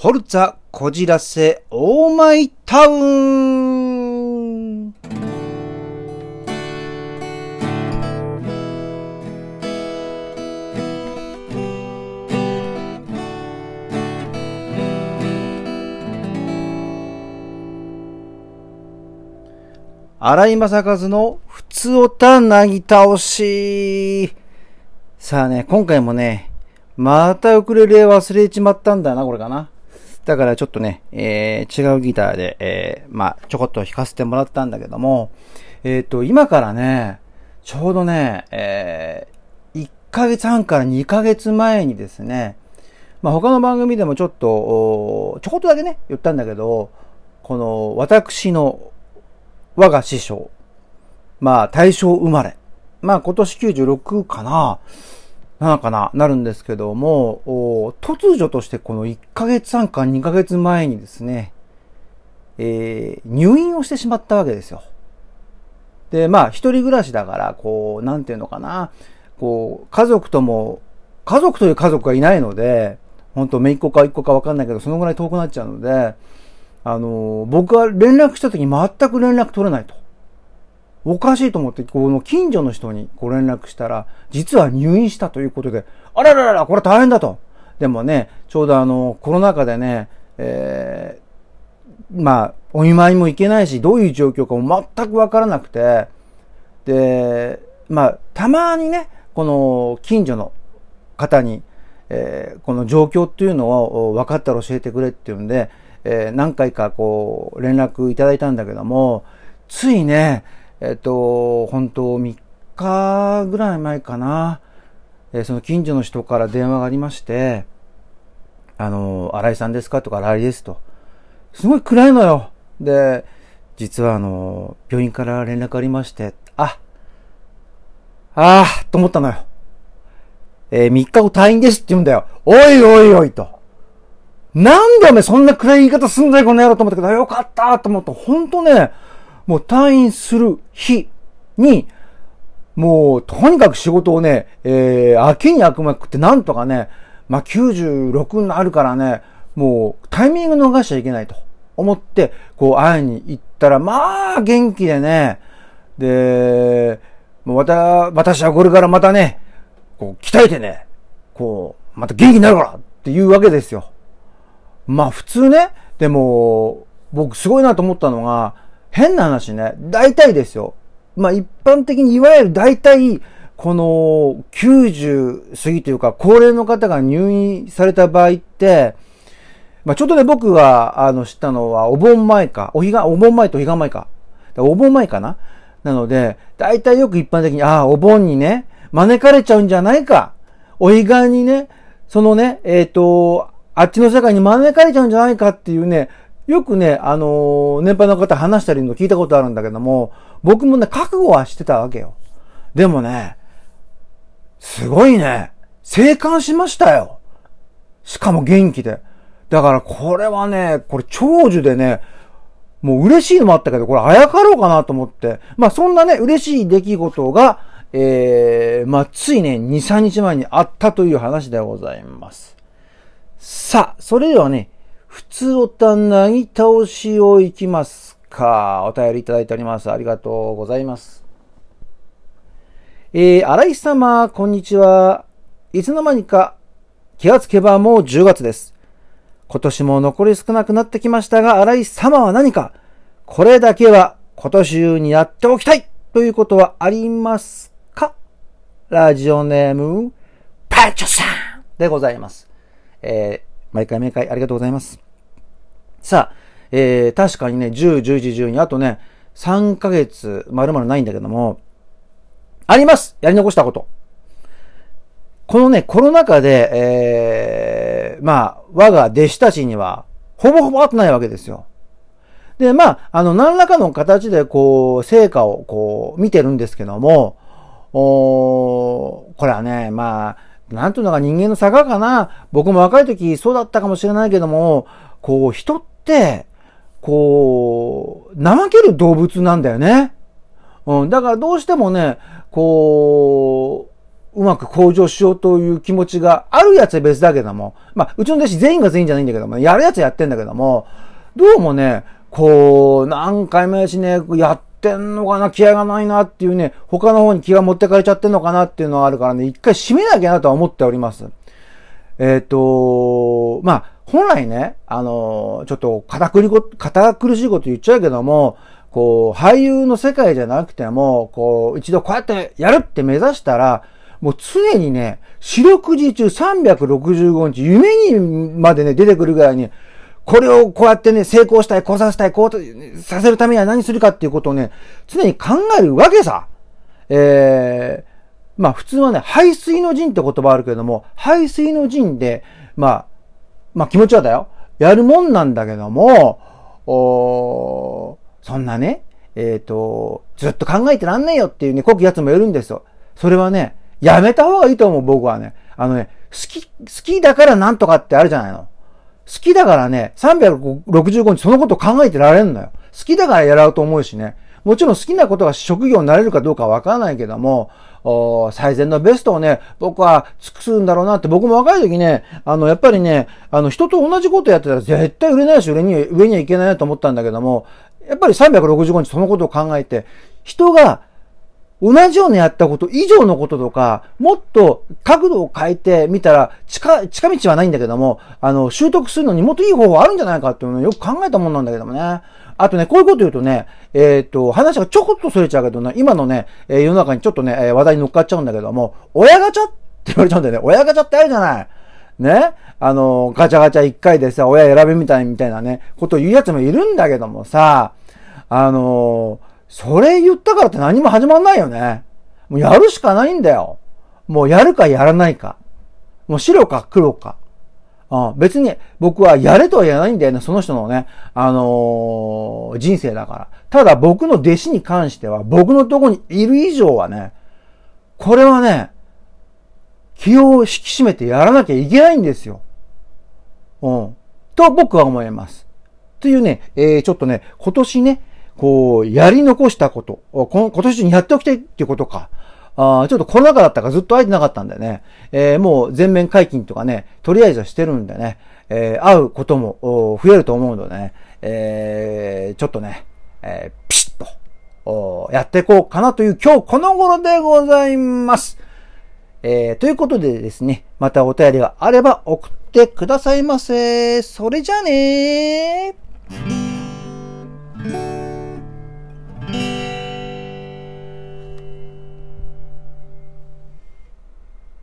ホルツァこじらせオーマイタウン荒井正和の普通おたなぎ倒し。さあね、今回もね、またウクレレ忘れちまったんだな、これかな。だからちょっとね、えー、違うギターで、えー、まあ、ちょこっと弾かせてもらったんだけども、えっ、ー、と、今からね、ちょうどね、えー、1ヶ月半から2ヶ月前にですね、まあ、他の番組でもちょっと、ちょこっとだけね、言ったんだけど、この、私の我が師匠。まあ、大正生まれ。まあ、今年96かな。なのかな、なるんですけども、突如としてこの1ヶ月半か2ヶ月前にですね、えー、入院をしてしまったわけですよ。で、まあ、一人暮らしだから、こう、なんていうのかな、こう、家族とも、家族という家族がいないので、本当姪っ子か一個かわかんないけど、そのぐらい遠くなっちゃうので、あの、僕は連絡した時に全く連絡取れないと。おかしいと思って、この近所の人にご連絡したら、実は入院したということで、あらららら、これ大変だと。でもね、ちょうどあの、コロナ禍でね、えー、まあ、お見舞いも行けないし、どういう状況かも全くわからなくて、で、まあ、たまにね、この近所の方に、えー、この状況っていうのを分かったら教えてくれっていうんで、えー、何回かこう、連絡いただいたんだけども、ついね、えっ、と、本当3日ぐらい前かな、えー、その近所の人から電話がありまして、あの、新井さんですかとか、新井ですと。すごい暗いのよ。で、実はあの、病院から連絡ありまして、あ、ああ、と思ったのよ。えー、3日後退院ですって言うんだよ。おいおいおいと。なんでお前そんな暗い言い方すんだよ、この野郎と思ったけど、よかったと思った。ほんとね、もう退院する日に、もう、とにかく仕事をね、えー、秋に悪魔くってなんとかね、まあ、96になるからね、もう、タイミング逃しちゃいけないと思って、こう、会いに行ったら、まあ、元気でね、で、もう、また、私はこれからまたね、こう、鍛えてね、こう、また元気になるからっていうわけですよ。まあ普通ね、でも、僕すごいなと思ったのが、変な話ね、大体ですよ。まあ一般的にいわゆる大体、この90過ぎというか、高齢の方が入院された場合って、まあちょっとね、僕が、あの、知ったのは、お盆前か、お彼岸、お盆前と彼岸前か。お盆前かななので、大体よく一般的に、ああ、お盆にね、招かれちゃうんじゃないか。お彼岸にね、そのね、えっ、ー、と、あっちの世界に招かれちゃうんじゃないかっていうね、よくね、あのー、年配の方話したりの聞いたことあるんだけども、僕もね、覚悟はしてたわけよ。でもね、すごいね、生還しましたよ。しかも元気で。だからこれはね、これ長寿でね、もう嬉しいのもあったけど、これあやかろうかなと思って。まあそんなね、嬉しい出来事が、ええー、まあついね、2、3日前にあったという話でございます。さあ、それではね、普通おたなぎ倒しをいきますか。お便りいただいております。ありがとうございます。えー、荒井様、こんにちは。いつの間にか気がつけばもう10月です。今年も残り少なくなってきましたが、荒井様は何か、これだけは今年中にやっておきたいということはありますか？ラジオネーム、パンチョさんでございます。えー、毎回毎回ありがとうございます。さあ、えー、確かにね、10、11、12、あとね、3ヶ月、まるまるないんだけども、ありますやり残したこと。このね、コロナ禍で、えー、まあ、我が弟子たちには、ほぼほぼ会ってないわけですよ。で、まあ、あの、何らかの形で、こう、成果を、こう、見てるんですけども、おこれはね、まあ、なんていうのか人間の坂かな。僕も若い時そうだったかもしれないけども、こう人って、こう、怠ける動物なんだよね。うん。だからどうしてもね、こうまく向上しようという気持ちがあるやつは別だけども、まあ、うちの弟子全員が全員じゃないんだけども、やるやつはやってんだけども、どうもね、こう、何回もやしね、やってんのかな、気合がないなっていうね、他の方に気が持ってかれちゃってんのかなっていうのがあるからね、一回締めなきゃなとは思っております。えっ、ー、と、まあ、本来ね、あの、ちょっと堅苦こ、堅苦しいこと言っちゃうけども、こう、俳優の世界じゃなくても、こう、一度こうやってやるって目指したら、もう常にね、四六時中365日、夢にまでね、出てくるぐらいに、これをこうやってね、成功したい、こうさせたい、こうさせるためには何するかっていうことをね、常に考えるわけさ。えー、まあ普通はね、排水の陣って言葉あるけれども、排水の陣で、まあ、まあ気持ちはだよ。やるもんなんだけども、おそんなね、えっ、ー、と、ずっと考えてらんねえよっていうね、こくやつもいるんですよ。それはね、やめた方がいいと思う、僕はね。あのね、好き、好きだからなんとかってあるじゃないの。好きだからね、365日そのこと考えてられるのよ。好きだからやろうと思うしね。もちろん好きなことが職業になれるかどうかわからないけども、最善のベストをね、僕は尽くすんだろうなって、僕も若い時ね、あの、やっぱりね、あの、人と同じことやってたら絶対売れないし、上に、上にはいけないなと思ったんだけども、やっぱり365日そのことを考えて、人が同じようなやったこと以上のこととか、もっと角度を変えてみたら、近、近道はないんだけども、あの、習得するのにもっといい方法あるんじゃないかっていうのをよく考えたもんなんだけどもね。あとね、こういうこと言うとね、えっ、と、話がちょこっとそれちゃうけどね、今のね、え、世の中にちょっとねえ、話題に乗っかっちゃうんだけども、親ガチャって言われちゃうんだよね。親ガチャってあるじゃない。ね？あの、ガチャガチャ一回でさ、親選べみたいみたいなね、ことを言うやつもいるんだけどもさ、あのそれ言ったからって何も始まんないよね。もうやるしかないんだよ。もうやるかやらないか。もう白か黒か。あ別に僕はやれとは言わないんだよね。その人のね、あのー、人生だから。ただ僕の弟子に関しては、僕のとこにいる以上はね、これはね、気を引き締めてやらなきゃいけないんですよ。うん。と僕は思います。というね、えー、ちょっとね、今年ね、こう、やり残したこと、今年中にやっておきたいっていうことか。あちょっとコロナ禍だったからずっと会えてなかったんだよね。えー、もう全面解禁とかね、とりあえずはしてるんでね、えー、会うことも増えると思うのでね、えー、ちょっとね、え、ピシッとやっていこうかなという今日この頃でございます。え、ということでですね、またお便りがあれば送ってくださいませ。それじゃあねー。